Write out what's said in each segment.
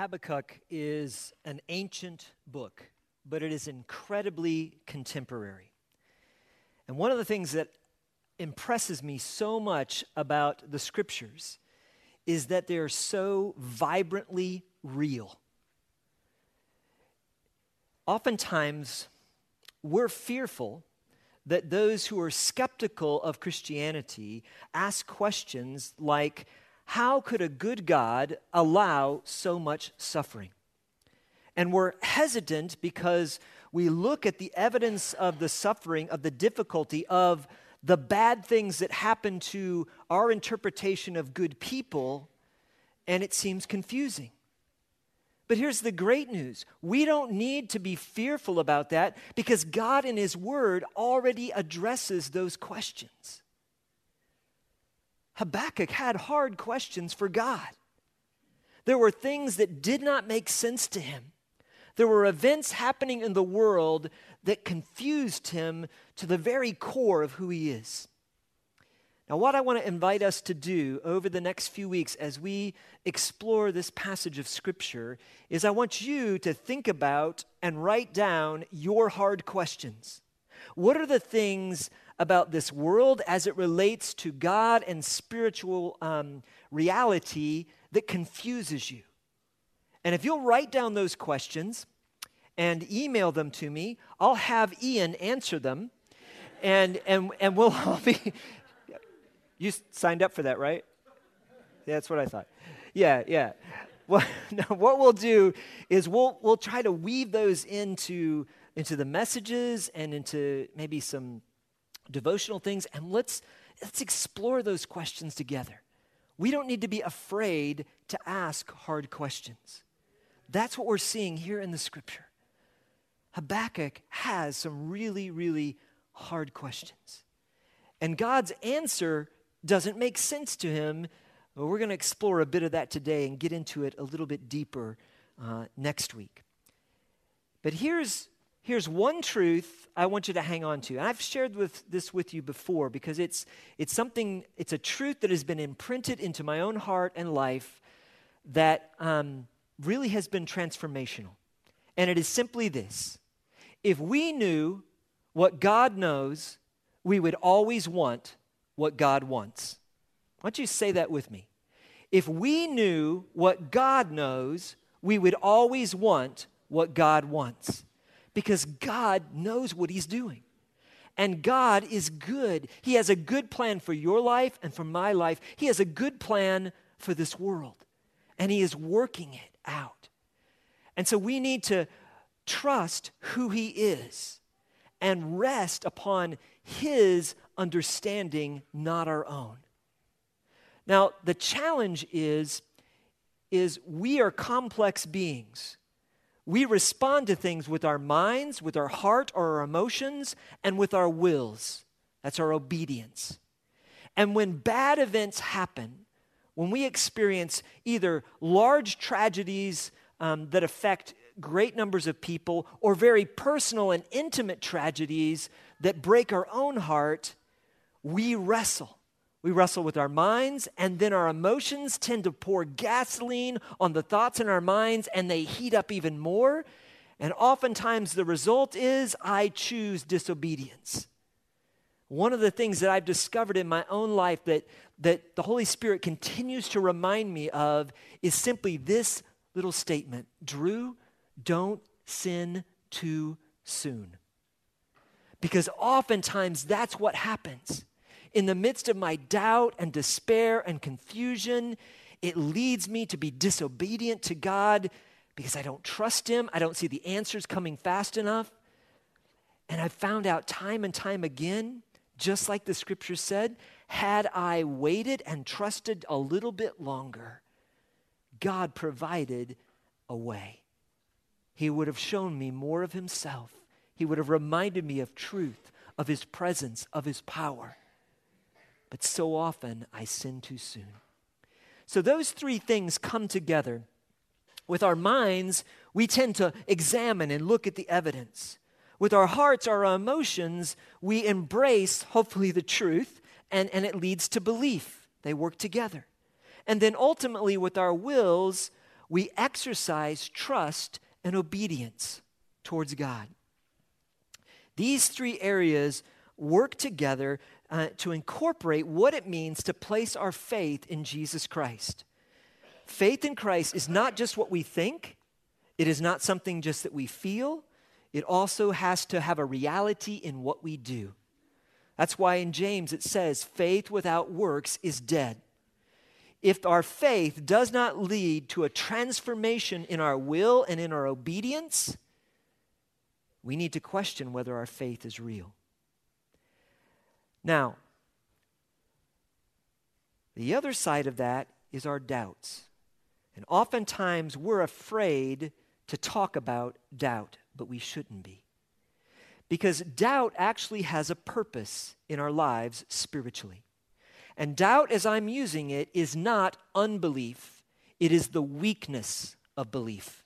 Habakkuk is an ancient book, but it is incredibly contemporary. And one of the things that impresses me so much about the scriptures is that they're so vibrantly real. Oftentimes, we're fearful that those who are skeptical of Christianity ask questions like, how could a good God allow so much suffering? And we're hesitant because we look at the evidence of the suffering, of the difficulty, of the bad things that happen to our interpretation of good people, and it seems confusing. But here's the great news we don't need to be fearful about that because God in His Word already addresses those questions. Habakkuk had hard questions for God. There were things that did not make sense to him. There were events happening in the world that confused him to the very core of who he is. Now, what I want to invite us to do over the next few weeks as we explore this passage of Scripture is I want you to think about and write down your hard questions. What are the things about this world as it relates to God and spiritual um, reality that confuses you. And if you'll write down those questions and email them to me, I'll have Ian answer them. And, and, and we'll all be. You signed up for that, right? Yeah, that's what I thought. Yeah, yeah. Well, what we'll do is we'll, we'll try to weave those into, into the messages and into maybe some devotional things, and let's, let's explore those questions together. We don't need to be afraid to ask hard questions. That's what we're seeing here in the scripture. Habakkuk has some really, really hard questions. And God's answer doesn't make sense to him. Well, we're going to explore a bit of that today and get into it a little bit deeper uh, next week. But here's here's one truth I want you to hang on to. And I've shared with this with you before because it's it's something it's a truth that has been imprinted into my own heart and life that um, really has been transformational. And it is simply this: if we knew what God knows, we would always want what God wants. Why don't you say that with me? If we knew what God knows, we would always want what God wants because God knows what He's doing. And God is good. He has a good plan for your life and for my life. He has a good plan for this world. And He is working it out. And so we need to trust who He is and rest upon His understanding, not our own. Now, the challenge is, is we are complex beings. We respond to things with our minds, with our heart or our emotions, and with our wills. That's our obedience. And when bad events happen, when we experience either large tragedies um, that affect great numbers of people or very personal and intimate tragedies that break our own heart, we wrestle. We wrestle with our minds, and then our emotions tend to pour gasoline on the thoughts in our minds, and they heat up even more. And oftentimes, the result is I choose disobedience. One of the things that I've discovered in my own life that, that the Holy Spirit continues to remind me of is simply this little statement Drew, don't sin too soon. Because oftentimes that's what happens in the midst of my doubt and despair and confusion, it leads me to be disobedient to God because I don't trust Him. I don't see the answers coming fast enough. And I've found out time and time again, just like the scripture said, had I waited and trusted a little bit longer, God provided a way. He would have shown me more of Himself. He would have reminded me of truth, of His presence, of His power. But so often I sin too soon. So those three things come together. With our minds, we tend to examine and look at the evidence. With our hearts, our emotions, we embrace, hopefully, the truth, and, and it leads to belief. They work together. And then ultimately, with our wills, we exercise trust and obedience towards God. These three areas work together uh, to incorporate what it means to place our faith in Jesus Christ. Faith in Christ is not just what we think, it is not something just that we feel, it also has to have a reality in what we do. That's why in James it says, faith without works is dead. If our faith does not lead to a transformation in our will and in our obedience, we need to question whether our faith is real. Now, the other side of that is our doubts. And oftentimes we're afraid to talk about doubt, but we shouldn't be. Because doubt actually has a purpose in our lives spiritually. And doubt, as I'm using it, is not unbelief, it is the weakness of belief.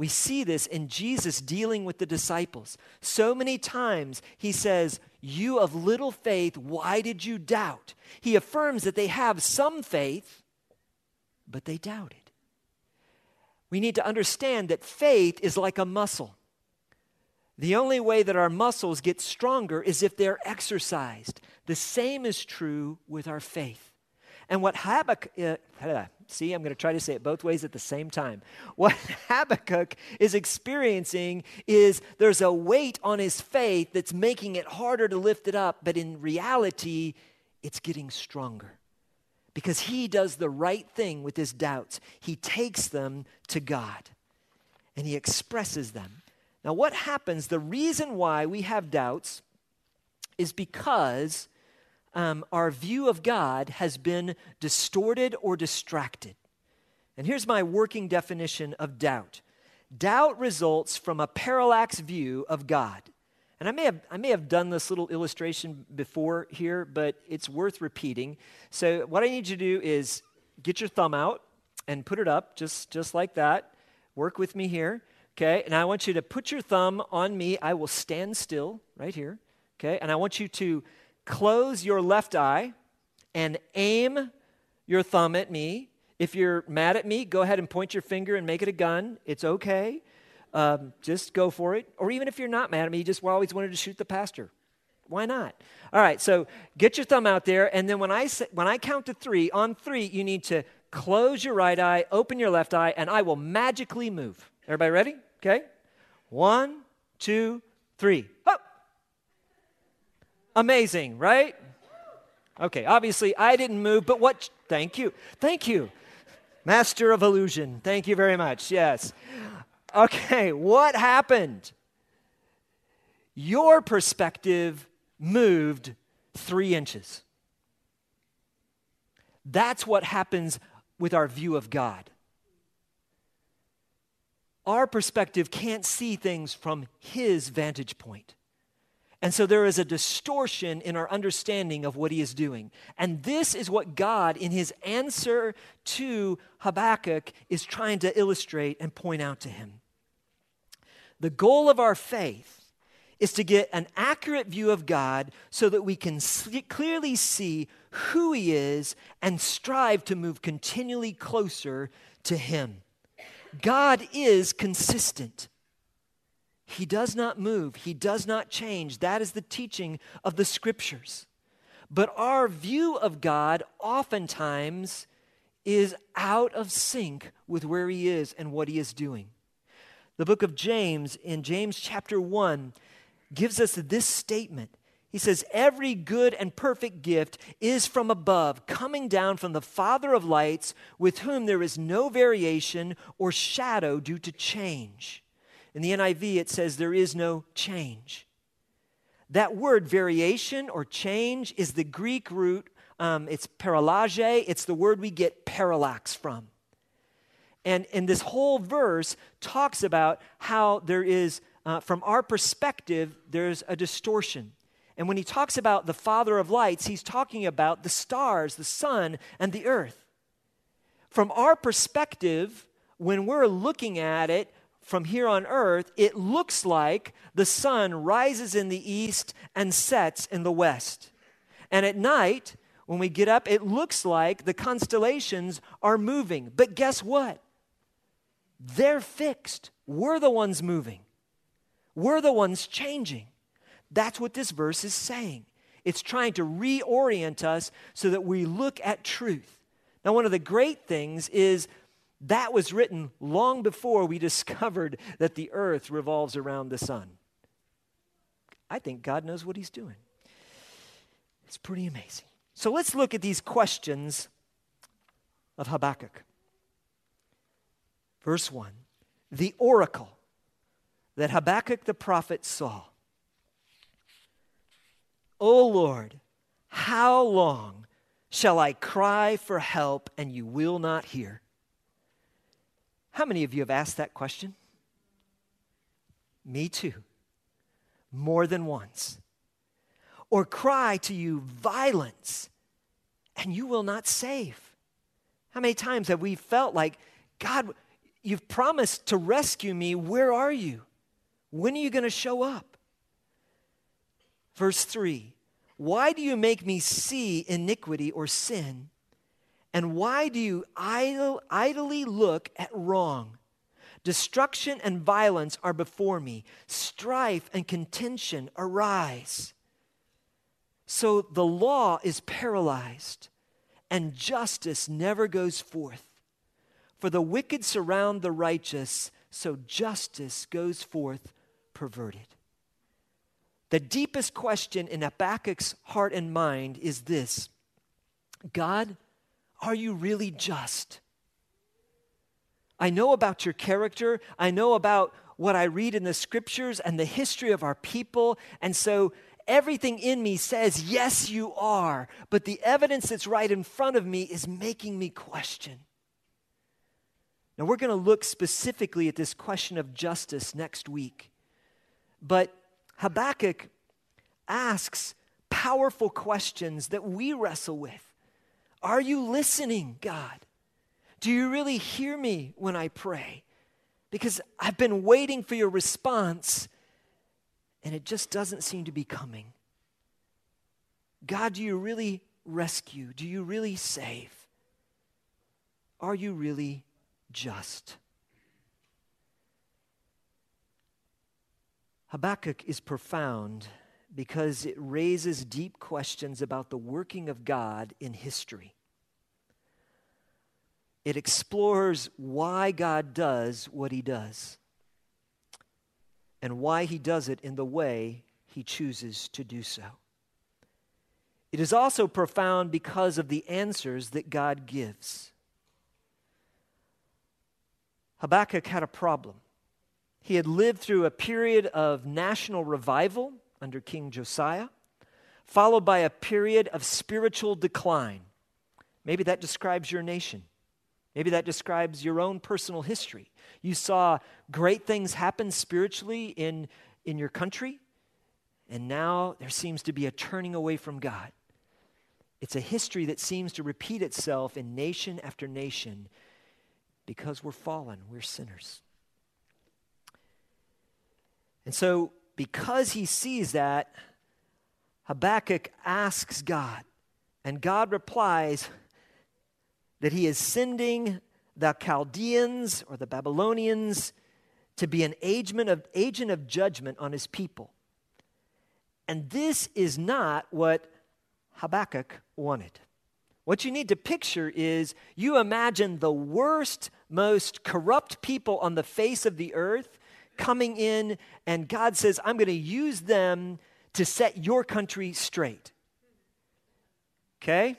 We see this in Jesus dealing with the disciples. So many times he says, You of little faith, why did you doubt? He affirms that they have some faith, but they doubted. We need to understand that faith is like a muscle. The only way that our muscles get stronger is if they're exercised. The same is true with our faith. And what Habakkuk, uh, see, I'm going to try to say it both ways at the same time. What Habakkuk is experiencing is there's a weight on his faith that's making it harder to lift it up, but in reality, it's getting stronger because he does the right thing with his doubts. He takes them to God and he expresses them. Now, what happens, the reason why we have doubts is because um, our view of God has been distorted or distracted. And here's my working definition of doubt doubt results from a parallax view of God. And I may, have, I may have done this little illustration before here, but it's worth repeating. So, what I need you to do is get your thumb out and put it up just, just like that. Work with me here. Okay, and I want you to put your thumb on me. I will stand still right here. Okay, and I want you to close your left eye and aim your thumb at me. If you're mad at me, go ahead and point your finger and make it a gun. It's okay. Um, just go for it. Or even if you're not mad at me, you just always wanted to shoot the pastor. Why not? All right, so get your thumb out there, and then when I say, when I count to three, on three, you need to close your right eye, open your left eye, and I will magically move. Everybody ready? Okay? One, two, three. Amazing, right? Okay, obviously I didn't move, but what? Thank you. Thank you. Master of illusion. Thank you very much. Yes. Okay, what happened? Your perspective moved three inches. That's what happens with our view of God our perspective can't see things from his vantage point. And so there is a distortion in our understanding of what he is doing. And this is what God, in his answer to Habakkuk, is trying to illustrate and point out to him. The goal of our faith is to get an accurate view of God so that we can see, clearly see who he is and strive to move continually closer to him. God is consistent. He does not move, He does not change. That is the teaching of the scriptures. But our view of God oftentimes is out of sync with where He is and what He is doing. The book of James, in James chapter 1, gives us this statement he says, Every good and perfect gift is from above, coming down from the Father of lights, with whom there is no variation or shadow due to change. In the NIV, it says, There is no change. That word variation or change is the Greek root, um, it's parallage, it's the word we get parallax from. And, and this whole verse talks about how there is, uh, from our perspective, there's a distortion. And when he talks about the Father of lights, he's talking about the stars, the sun, and the earth. From our perspective, when we're looking at it from here on earth, it looks like the sun rises in the east and sets in the west. And at night, when we get up, it looks like the constellations are moving. But guess what? They're fixed. We're the ones moving, we're the ones changing. That's what this verse is saying. It's trying to reorient us so that we look at truth. Now, one of the great things is that was written long before we discovered that the earth revolves around the sun. I think God knows what He's doing. It's pretty amazing. So let's look at these questions of Habakkuk. Verse 1 The oracle that Habakkuk the prophet saw. O Lord, how long shall I cry for help and you will not hear? How many of you have asked that question? Me too. More than once. Or cry to you violence and you will not save. How many times have we felt like, God, you've promised to rescue me. Where are you? When are you going to show up? Verse 3 Why do you make me see iniquity or sin? And why do you idle, idly look at wrong? Destruction and violence are before me, strife and contention arise. So the law is paralyzed, and justice never goes forth. For the wicked surround the righteous, so justice goes forth perverted. The deepest question in Habakkuk's heart and mind is this God, are you really just? I know about your character. I know about what I read in the scriptures and the history of our people. And so everything in me says, yes, you are. But the evidence that's right in front of me is making me question. Now, we're going to look specifically at this question of justice next week. But Habakkuk asks powerful questions that we wrestle with. Are you listening, God? Do you really hear me when I pray? Because I've been waiting for your response and it just doesn't seem to be coming. God, do you really rescue? Do you really save? Are you really just? Habakkuk is profound because it raises deep questions about the working of God in history. It explores why God does what he does and why he does it in the way he chooses to do so. It is also profound because of the answers that God gives. Habakkuk had a problem. He had lived through a period of national revival under King Josiah, followed by a period of spiritual decline. Maybe that describes your nation. Maybe that describes your own personal history. You saw great things happen spiritually in, in your country, and now there seems to be a turning away from God. It's a history that seems to repeat itself in nation after nation because we're fallen, we're sinners. And so, because he sees that, Habakkuk asks God, and God replies that he is sending the Chaldeans or the Babylonians to be an agent of, agent of judgment on his people. And this is not what Habakkuk wanted. What you need to picture is you imagine the worst, most corrupt people on the face of the earth coming in, and God says, I'm going to use them to set your country straight. Okay?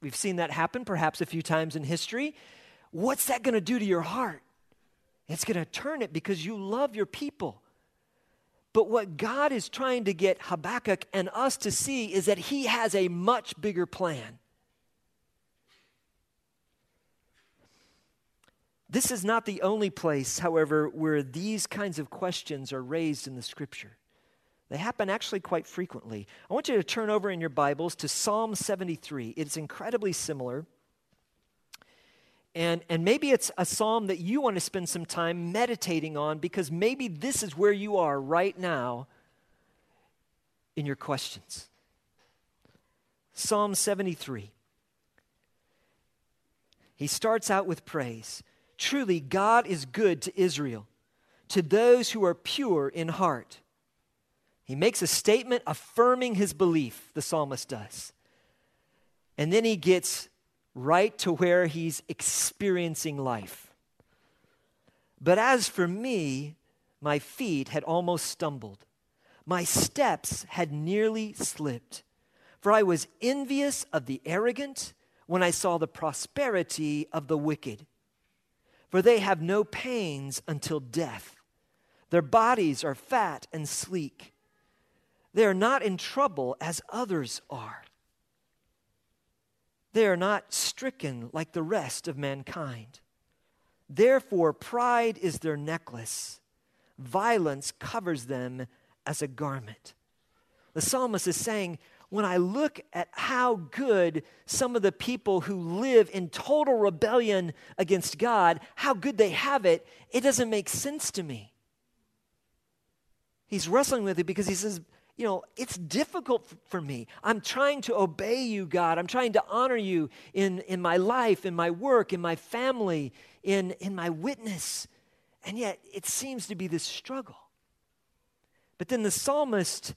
We've seen that happen perhaps a few times in history. What's that going to do to your heart? It's going to turn it because you love your people. But what God is trying to get Habakkuk and us to see is that He has a much bigger plan. This is not the only place, however, where these kinds of questions are raised in the scripture. They happen actually quite frequently. I want you to turn over in your Bibles to Psalm 73. It's incredibly similar. And, and maybe it's a psalm that you want to spend some time meditating on because maybe this is where you are right now in your questions. Psalm 73. He starts out with praise. Truly, God is good to Israel, to those who are pure in heart. He makes a statement affirming his belief, the psalmist does. And then he gets right to where he's experiencing life. But as for me, my feet had almost stumbled. My steps had nearly slipped. For I was envious of the arrogant when I saw the prosperity of the wicked. For they have no pains until death. Their bodies are fat and sleek. They are not in trouble as others are. They are not stricken like the rest of mankind. Therefore, pride is their necklace, violence covers them as a garment. The psalmist is saying, when I look at how good some of the people who live in total rebellion against God, how good they have it, it doesn't make sense to me. He's wrestling with it because he says, you know, it's difficult for me. I'm trying to obey you, God. I'm trying to honor you in, in my life, in my work, in my family, in, in my witness. And yet, it seems to be this struggle. But then the psalmist,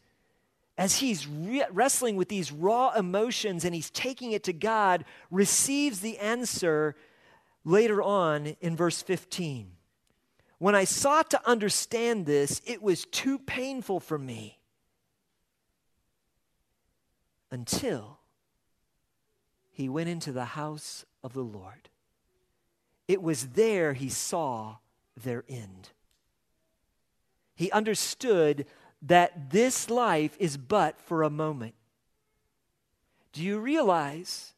as he's re- wrestling with these raw emotions and he's taking it to God, receives the answer later on in verse 15. When I sought to understand this, it was too painful for me until he went into the house of the Lord. It was there he saw their end. He understood that this life is but for a moment. Do you realize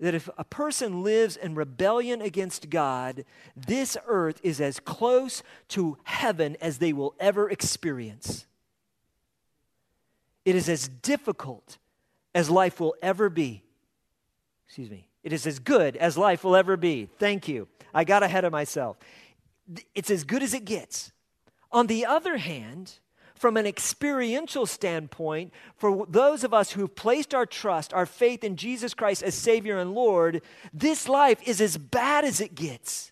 that if a person lives in rebellion against God, this earth is as close to heaven as they will ever experience? It is as difficult as life will ever be. Excuse me. It is as good as life will ever be. Thank you. I got ahead of myself. It's as good as it gets. On the other hand, from an experiential standpoint, for those of us who've placed our trust, our faith in Jesus Christ as Savior and Lord, this life is as bad as it gets.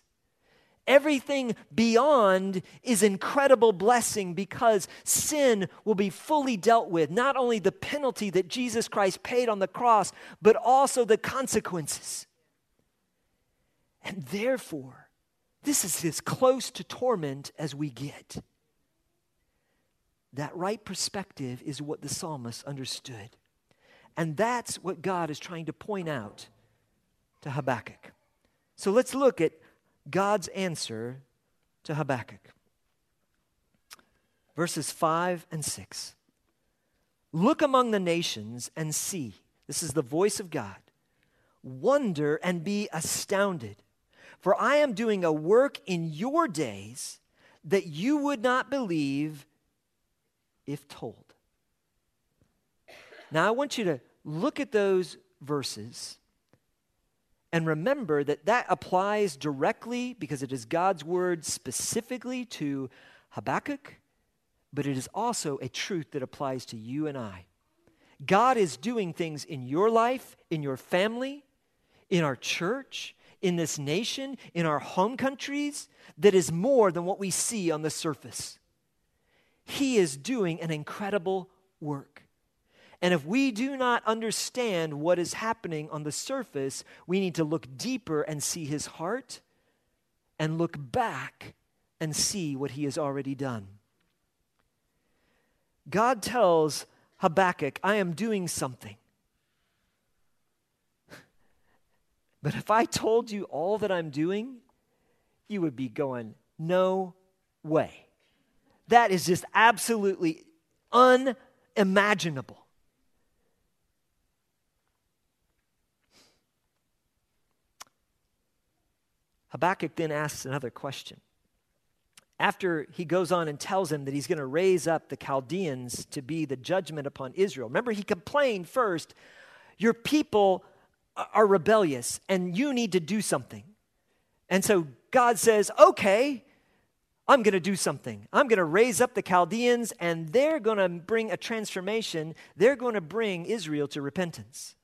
Everything beyond is incredible blessing because sin will be fully dealt with. Not only the penalty that Jesus Christ paid on the cross, but also the consequences. And therefore, this is as close to torment as we get. That right perspective is what the psalmist understood. And that's what God is trying to point out to Habakkuk. So let's look at God's answer to Habakkuk. Verses 5 and 6. Look among the nations and see. This is the voice of God. Wonder and be astounded. For I am doing a work in your days that you would not believe if told. Now, I want you to look at those verses and remember that that applies directly because it is God's word specifically to Habakkuk, but it is also a truth that applies to you and I. God is doing things in your life, in your family, in our church, in this nation, in our home countries, that is more than what we see on the surface. He is doing an incredible work. And if we do not understand what is happening on the surface, we need to look deeper and see his heart and look back and see what he has already done. God tells Habakkuk, I am doing something. But if I told you all that I'm doing, you would be going, No way. That is just absolutely unimaginable. Habakkuk then asks another question. After he goes on and tells him that he's going to raise up the Chaldeans to be the judgment upon Israel. Remember, he complained first, Your people are rebellious and you need to do something. And so God says, Okay, I'm going to do something. I'm going to raise up the Chaldeans and they're going to bring a transformation. They're going to bring Israel to repentance.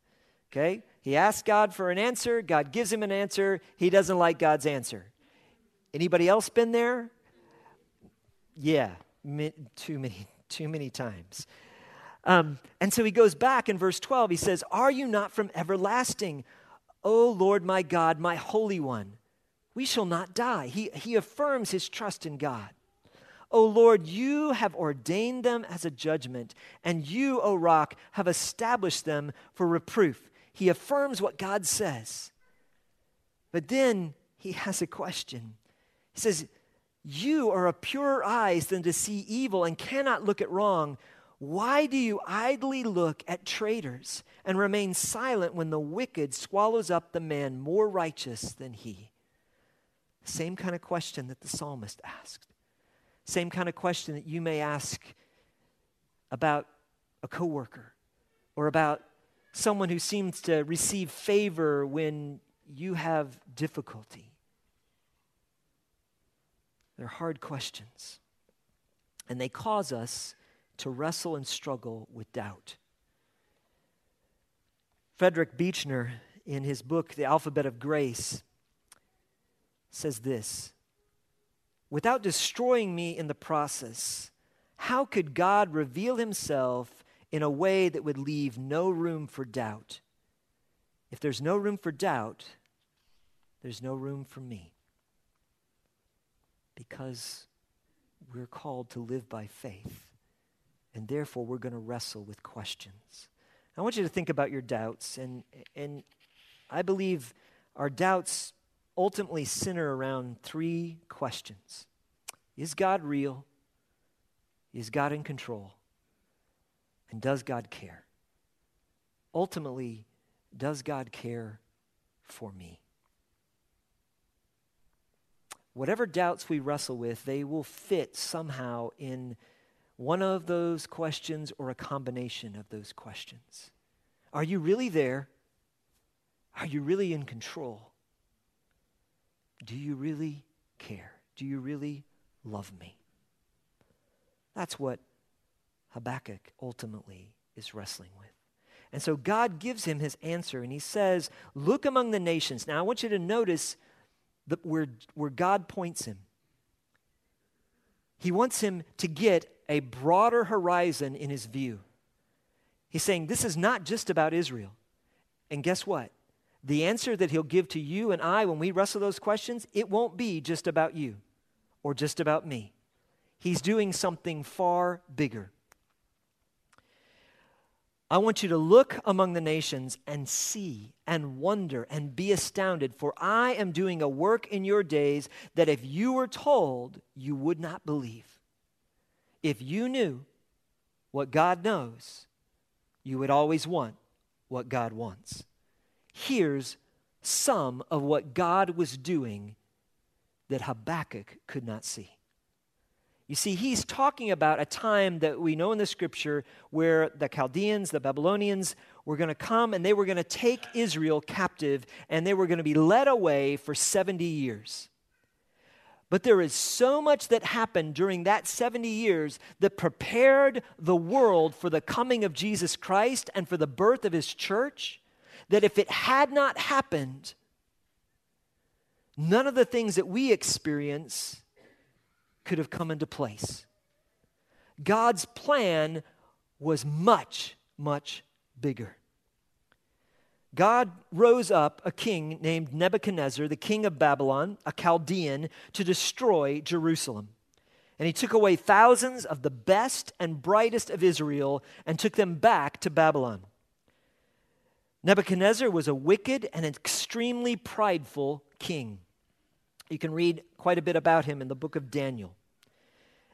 Okay? He asks God for an answer. God gives him an answer. He doesn't like God's answer. Anybody else been there? Yeah, too many, too many times. Um, and so he goes back in verse 12. He says, Are you not from everlasting, O Lord my God, my Holy One? We shall not die. He, he affirms his trust in God. O Lord, you have ordained them as a judgment, and you, O rock, have established them for reproof. He affirms what God says. But then he has a question. He says, You are of purer eyes than to see evil and cannot look at wrong. Why do you idly look at traitors and remain silent when the wicked swallows up the man more righteous than he? Same kind of question that the psalmist asked. Same kind of question that you may ask about a coworker or about someone who seems to receive favor when you have difficulty. They're hard questions. And they cause us to wrestle and struggle with doubt. Frederick Buechner, in his book, The Alphabet of Grace, says this Without destroying me in the process, how could God reveal himself in a way that would leave no room for doubt? If there's no room for doubt, there's no room for me. Because we're called to live by faith and therefore we're going to wrestle with questions. I want you to think about your doubts, and, and I believe our doubts ultimately center around three questions Is God real? Is God in control? And does God care? Ultimately, does God care for me? Whatever doubts we wrestle with, they will fit somehow in one of those questions or a combination of those questions. Are you really there? Are you really in control? Do you really care? Do you really love me? That's what Habakkuk ultimately is wrestling with. And so God gives him his answer, and he says, Look among the nations. Now, I want you to notice where, where God points him. He wants him to get a broader horizon in his view. He's saying this is not just about Israel. And guess what? The answer that he'll give to you and I when we wrestle those questions, it won't be just about you or just about me. He's doing something far bigger. I want you to look among the nations and see and wonder and be astounded, for I am doing a work in your days that if you were told, you would not believe. If you knew what God knows, you would always want what God wants. Here's some of what God was doing that Habakkuk could not see. You see, he's talking about a time that we know in the scripture where the Chaldeans, the Babylonians, were going to come and they were going to take Israel captive and they were going to be led away for 70 years. But there is so much that happened during that 70 years that prepared the world for the coming of Jesus Christ and for the birth of his church that if it had not happened, none of the things that we experience could have come into place. God's plan was much, much bigger. God rose up a king named Nebuchadnezzar, the king of Babylon, a Chaldean, to destroy Jerusalem. And he took away thousands of the best and brightest of Israel and took them back to Babylon. Nebuchadnezzar was a wicked and extremely prideful king. You can read quite a bit about him in the book of Daniel.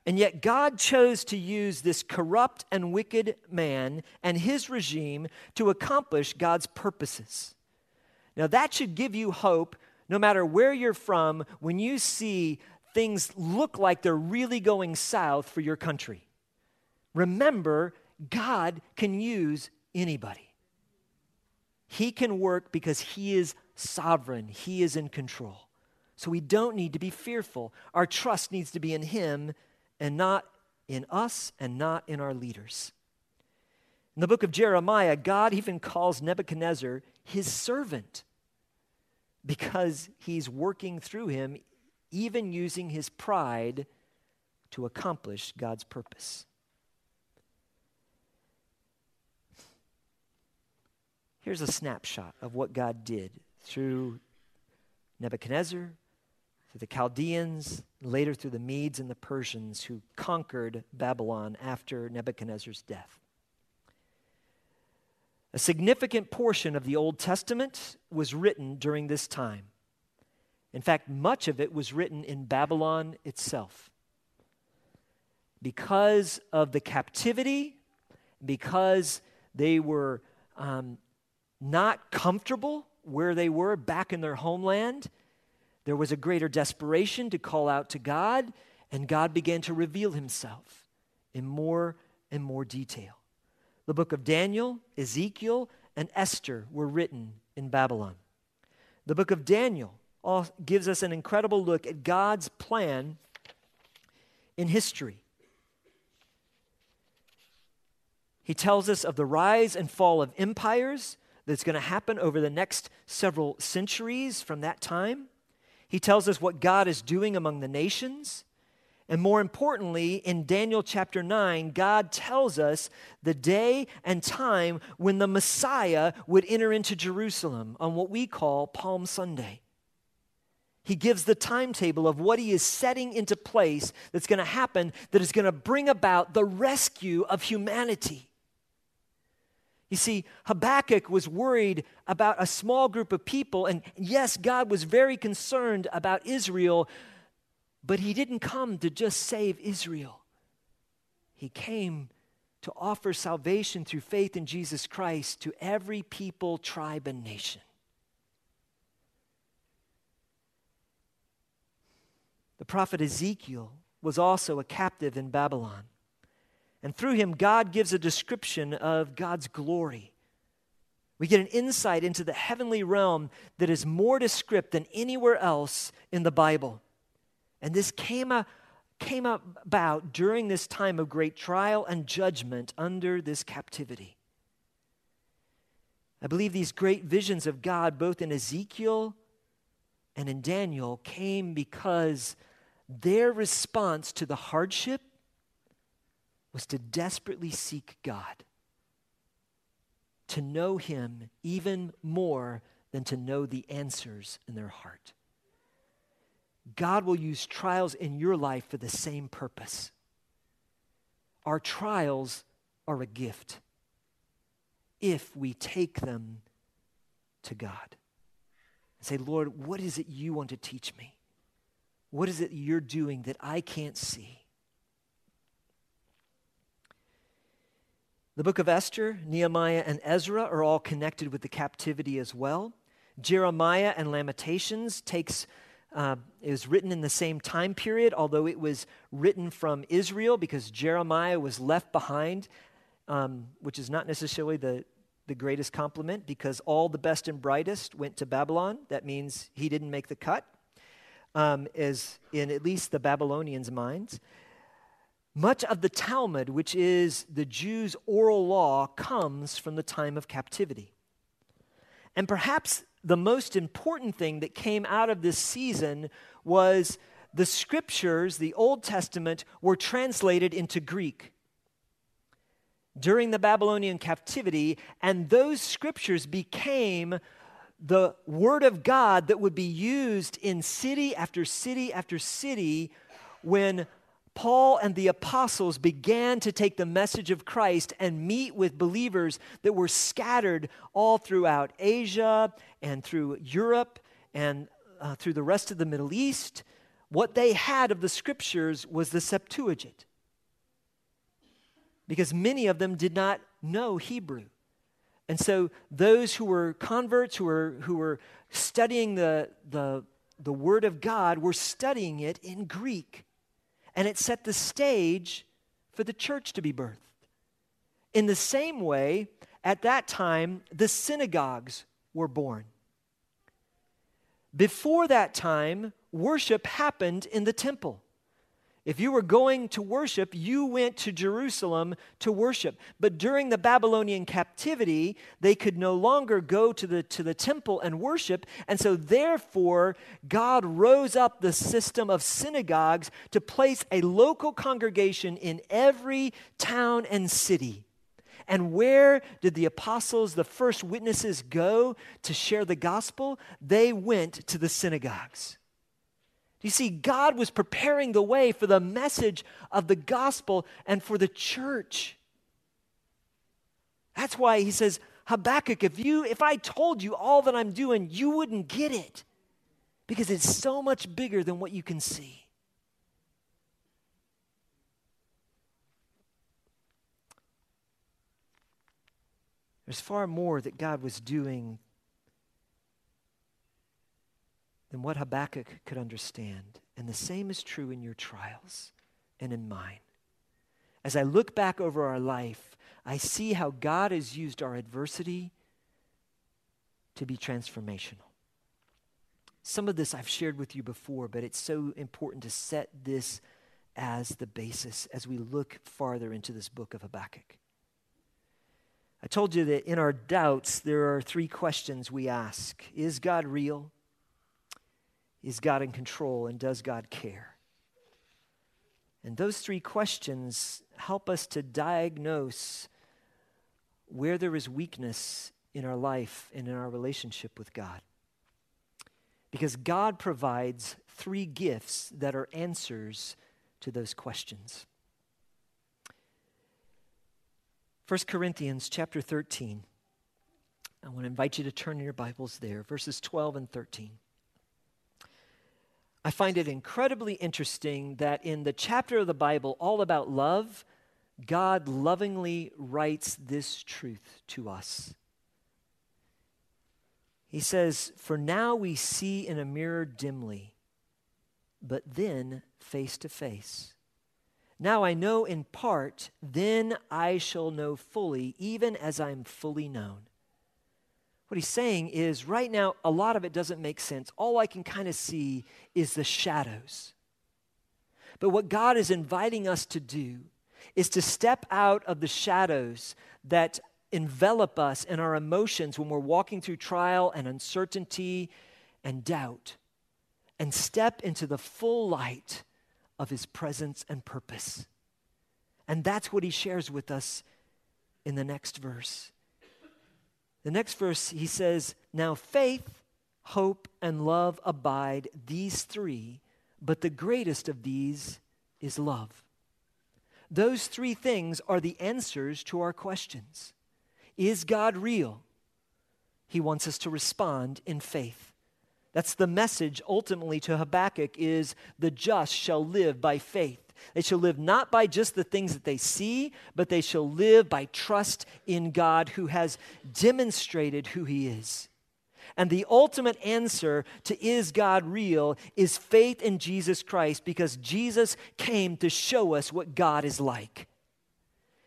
And yet, God chose to use this corrupt and wicked man and his regime to accomplish God's purposes. Now, that should give you hope no matter where you're from when you see things look like they're really going south for your country. Remember, God can use anybody. He can work because He is sovereign, He is in control. So we don't need to be fearful. Our trust needs to be in Him and not in us and not in our leaders. In the book of Jeremiah, God even calls Nebuchadnezzar his servant because he's working through him even using his pride to accomplish God's purpose. Here's a snapshot of what God did through Nebuchadnezzar, through the Chaldeans, later through the Medes and the Persians who conquered Babylon after Nebuchadnezzar's death. A significant portion of the Old Testament was written during this time. In fact, much of it was written in Babylon itself. Because of the captivity, because they were um, not comfortable where they were back in their homeland. There was a greater desperation to call out to God, and God began to reveal himself in more and more detail. The book of Daniel, Ezekiel, and Esther were written in Babylon. The book of Daniel gives us an incredible look at God's plan in history. He tells us of the rise and fall of empires that's going to happen over the next several centuries from that time. He tells us what God is doing among the nations. And more importantly, in Daniel chapter 9, God tells us the day and time when the Messiah would enter into Jerusalem on what we call Palm Sunday. He gives the timetable of what he is setting into place that's going to happen that is going to bring about the rescue of humanity. You see, Habakkuk was worried about a small group of people, and yes, God was very concerned about Israel, but he didn't come to just save Israel. He came to offer salvation through faith in Jesus Christ to every people, tribe, and nation. The prophet Ezekiel was also a captive in Babylon. And through him, God gives a description of God's glory. We get an insight into the heavenly realm that is more descriptive than anywhere else in the Bible. And this came, a, came about during this time of great trial and judgment under this captivity. I believe these great visions of God, both in Ezekiel and in Daniel, came because their response to the hardship was to desperately seek God, to know Him even more than to know the answers in their heart. God will use trials in your life for the same purpose. Our trials are a gift if we take them to God and say, Lord, what is it you want to teach me? What is it you're doing that I can't see? The book of Esther, Nehemiah, and Ezra are all connected with the captivity as well. Jeremiah and Lamentations takes uh, is written in the same time period, although it was written from Israel because Jeremiah was left behind, um, which is not necessarily the, the greatest compliment because all the best and brightest went to Babylon. That means he didn't make the cut, um, as in at least the Babylonians' minds. Much of the Talmud, which is the Jews' oral law, comes from the time of captivity. And perhaps the most important thing that came out of this season was the scriptures, the Old Testament, were translated into Greek during the Babylonian captivity, and those scriptures became the Word of God that would be used in city after city after city when Paul and the apostles began to take the message of Christ and meet with believers that were scattered all throughout Asia and through Europe and uh, through the rest of the Middle East. What they had of the scriptures was the Septuagint. Because many of them did not know Hebrew. And so those who were converts, who were, who were studying the, the, the Word of God, were studying it in Greek and it set the stage for the church to be birthed. In the same way, at that time, the synagogues were born. Before that time, worship happened in the temple. If you were going to worship, you went to Jerusalem to worship. But during the Babylonian captivity, they could no longer go to the, to the temple and worship. And so, therefore, God rose up the system of synagogues to place a local congregation in every town and city. And where did the apostles, the first witnesses, go to share the gospel? They went to the synagogues. You see, God was preparing the way for the message of the gospel and for the church. That's why he says, Habakkuk, if you if I told you all that I'm doing, you wouldn't get it. Because it's so much bigger than what you can see. There's far more that God was doing than what Habakkuk could understand. And the same is true in your trials and in mine. As I look back over our life, I see how God has used our adversity to be transformational. Some of this I've shared with you before, but it's so important to set this as the basis as we look farther into this book of Habakkuk. I told you that in our doubts, there are three questions we ask Is God real? Is God in control and does God care? And those three questions help us to diagnose where there is weakness in our life and in our relationship with God. Because God provides three gifts that are answers to those questions. 1 Corinthians chapter 13. I want to invite you to turn in your Bibles there, verses 12 and 13. I find it incredibly interesting that in the chapter of the Bible all about love, God lovingly writes this truth to us. He says, For now we see in a mirror dimly, but then face to face. Now I know in part, then I shall know fully, even as I'm fully known. What he's saying is right now, a lot of it doesn't make sense. All I can kind of see is the shadows. But what God is inviting us to do is to step out of the shadows that envelop us and our emotions when we're walking through trial and uncertainty and doubt and step into the full light of his presence and purpose. And that's what he shares with us in the next verse. The next verse, he says, Now faith, hope, and love abide, these three, but the greatest of these is love. Those three things are the answers to our questions. Is God real? He wants us to respond in faith. That's the message ultimately to Habakkuk is the just shall live by faith. They shall live not by just the things that they see, but they shall live by trust in God who has demonstrated who he is. And the ultimate answer to is God real is faith in Jesus Christ because Jesus came to show us what God is like.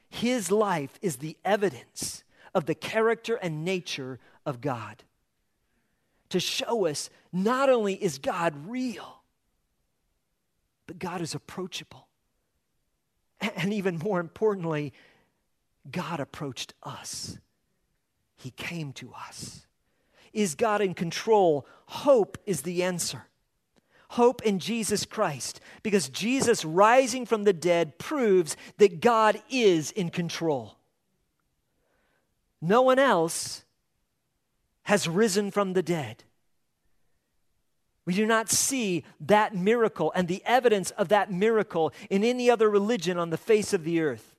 His life is the evidence of the character and nature of God. To show us not only is God real, but God is approachable. And even more importantly, God approached us. He came to us. Is God in control? Hope is the answer. Hope in Jesus Christ, because Jesus rising from the dead proves that God is in control. No one else has risen from the dead. We do not see that miracle and the evidence of that miracle in any other religion on the face of the earth.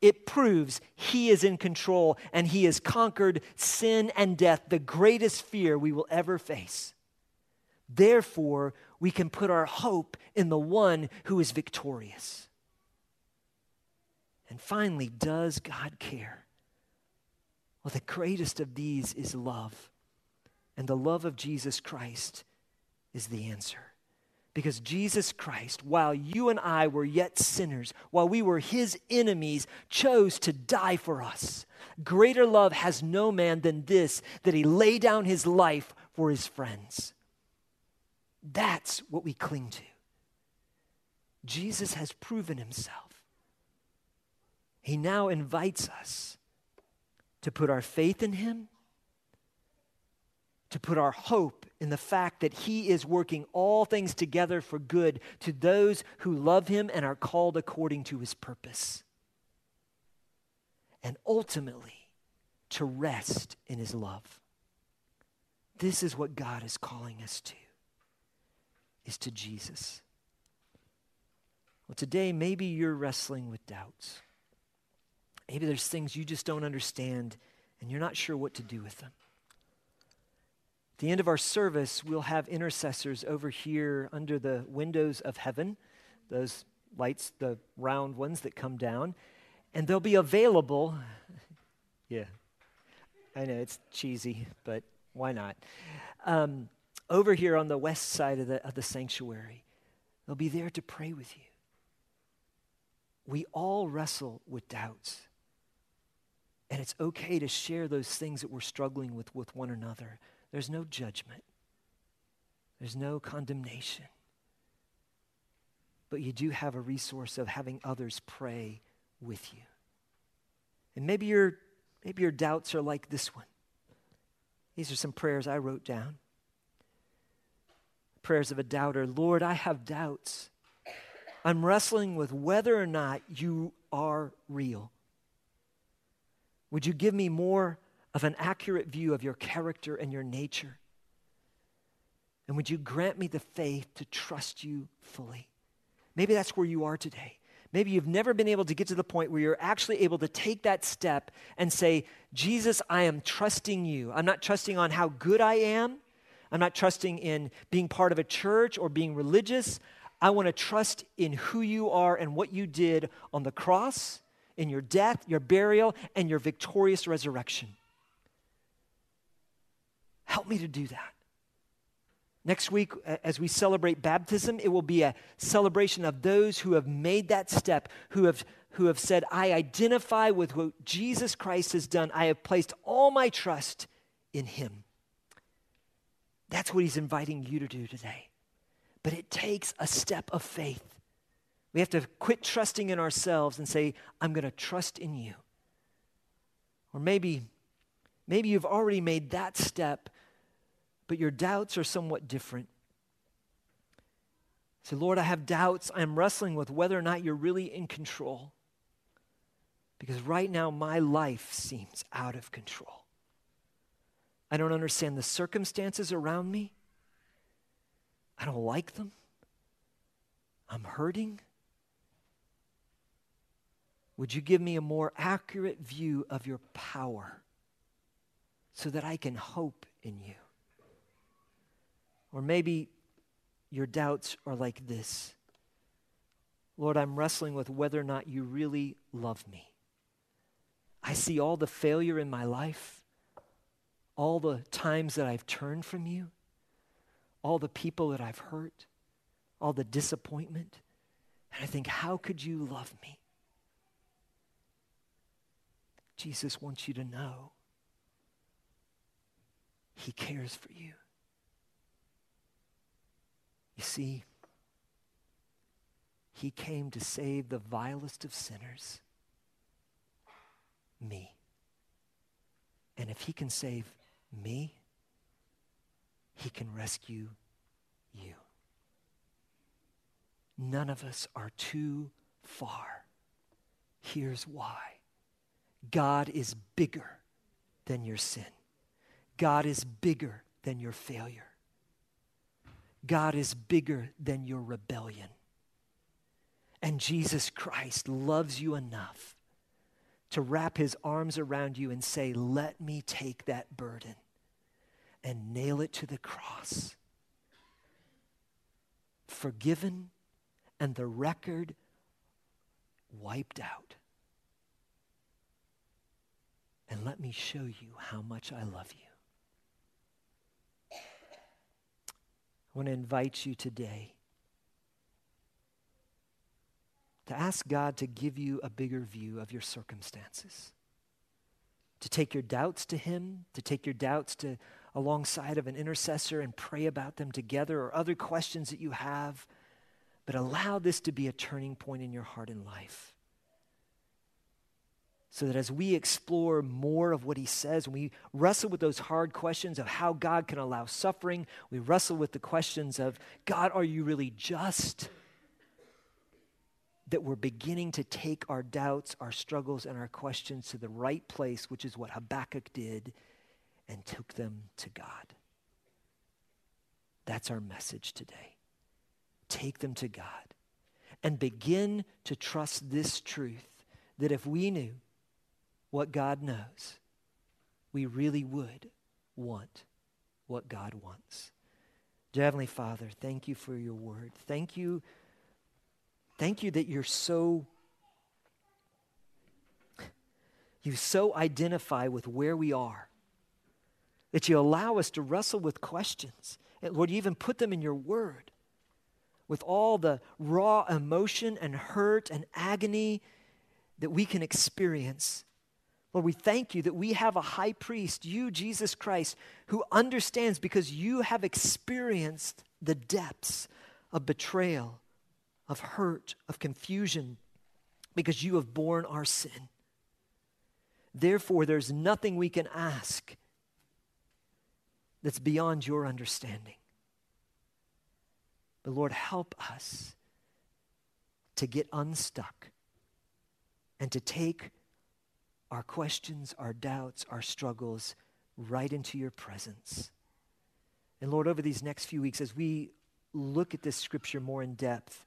It proves He is in control and He has conquered sin and death, the greatest fear we will ever face. Therefore, we can put our hope in the one who is victorious. And finally, does God care? Well, the greatest of these is love. And the love of Jesus Christ is the answer. Because Jesus Christ, while you and I were yet sinners, while we were his enemies, chose to die for us. Greater love has no man than this, that he lay down his life for his friends. That's what we cling to. Jesus has proven himself. He now invites us to put our faith in him, to put our hope in the fact that he is working all things together for good to those who love him and are called according to his purpose. And ultimately, to rest in his love. This is what God is calling us to, is to Jesus. Well, today, maybe you're wrestling with doubts. Maybe there's things you just don't understand and you're not sure what to do with them. At the end of our service, we'll have intercessors over here under the windows of heaven, those lights, the round ones that come down, and they'll be available. yeah, I know it's cheesy, but why not? Um, over here on the west side of the, of the sanctuary, they'll be there to pray with you. We all wrestle with doubts. And it's okay to share those things that we're struggling with with one another. There's no judgment, there's no condemnation. But you do have a resource of having others pray with you. And maybe your, maybe your doubts are like this one. These are some prayers I wrote down. Prayers of a doubter Lord, I have doubts. I'm wrestling with whether or not you are real. Would you give me more of an accurate view of your character and your nature? And would you grant me the faith to trust you fully? Maybe that's where you are today. Maybe you've never been able to get to the point where you're actually able to take that step and say, Jesus, I am trusting you. I'm not trusting on how good I am. I'm not trusting in being part of a church or being religious. I want to trust in who you are and what you did on the cross in your death, your burial, and your victorious resurrection. Help me to do that. Next week, as we celebrate baptism, it will be a celebration of those who have made that step, who have, who have said, I identify with what Jesus Christ has done. I have placed all my trust in him. That's what he's inviting you to do today. But it takes a step of faith. We have to quit trusting in ourselves and say, I'm going to trust in you. Or maybe, maybe you've already made that step, but your doubts are somewhat different. Say, Lord, I have doubts. I'm wrestling with whether or not you're really in control. Because right now, my life seems out of control. I don't understand the circumstances around me. I don't like them. I'm hurting. Would you give me a more accurate view of your power so that I can hope in you? Or maybe your doubts are like this Lord, I'm wrestling with whether or not you really love me. I see all the failure in my life, all the times that I've turned from you, all the people that I've hurt, all the disappointment. And I think, how could you love me? Jesus wants you to know He cares for you. You see, He came to save the vilest of sinners, me. And if He can save me, He can rescue you. None of us are too far. Here's why God is bigger than your sin. God is bigger than your failure. God is bigger than your rebellion. And Jesus Christ loves you enough to wrap his arms around you and say, Let me take that burden and nail it to the cross. Forgiven and the record wiped out and let me show you how much I love you. I want to invite you today to ask God to give you a bigger view of your circumstances, to take your doubts to Him, to take your doubts to alongside of an intercessor and pray about them together, or other questions that you have. but allow this to be a turning point in your heart and life. So that as we explore more of what he says, we wrestle with those hard questions of how God can allow suffering, we wrestle with the questions of God, are you really just? That we're beginning to take our doubts, our struggles, and our questions to the right place, which is what Habakkuk did, and took them to God. That's our message today. Take them to God and begin to trust this truth that if we knew what God knows, we really would want what God wants. Dear Heavenly Father, thank you for your word. Thank you. Thank you that you're so you so identify with where we are. That you allow us to wrestle with questions And Lord, you even put them in your word with all the raw emotion and hurt and agony that we can experience. Lord, we thank you that we have a high priest, you, Jesus Christ, who understands because you have experienced the depths of betrayal, of hurt, of confusion, because you have borne our sin. Therefore, there's nothing we can ask that's beyond your understanding. But Lord, help us to get unstuck and to take our questions, our doubts, our struggles right into your presence. And Lord, over these next few weeks, as we look at this scripture more in depth,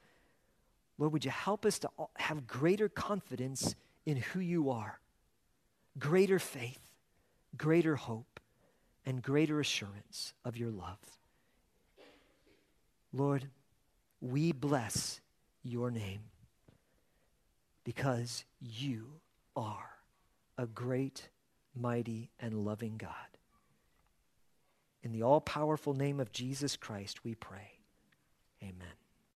Lord, would you help us to have greater confidence in who you are, greater faith, greater hope, and greater assurance of your love. Lord, we bless your name because you are a great, mighty, and loving God. In the all powerful name of Jesus Christ, we pray. Amen.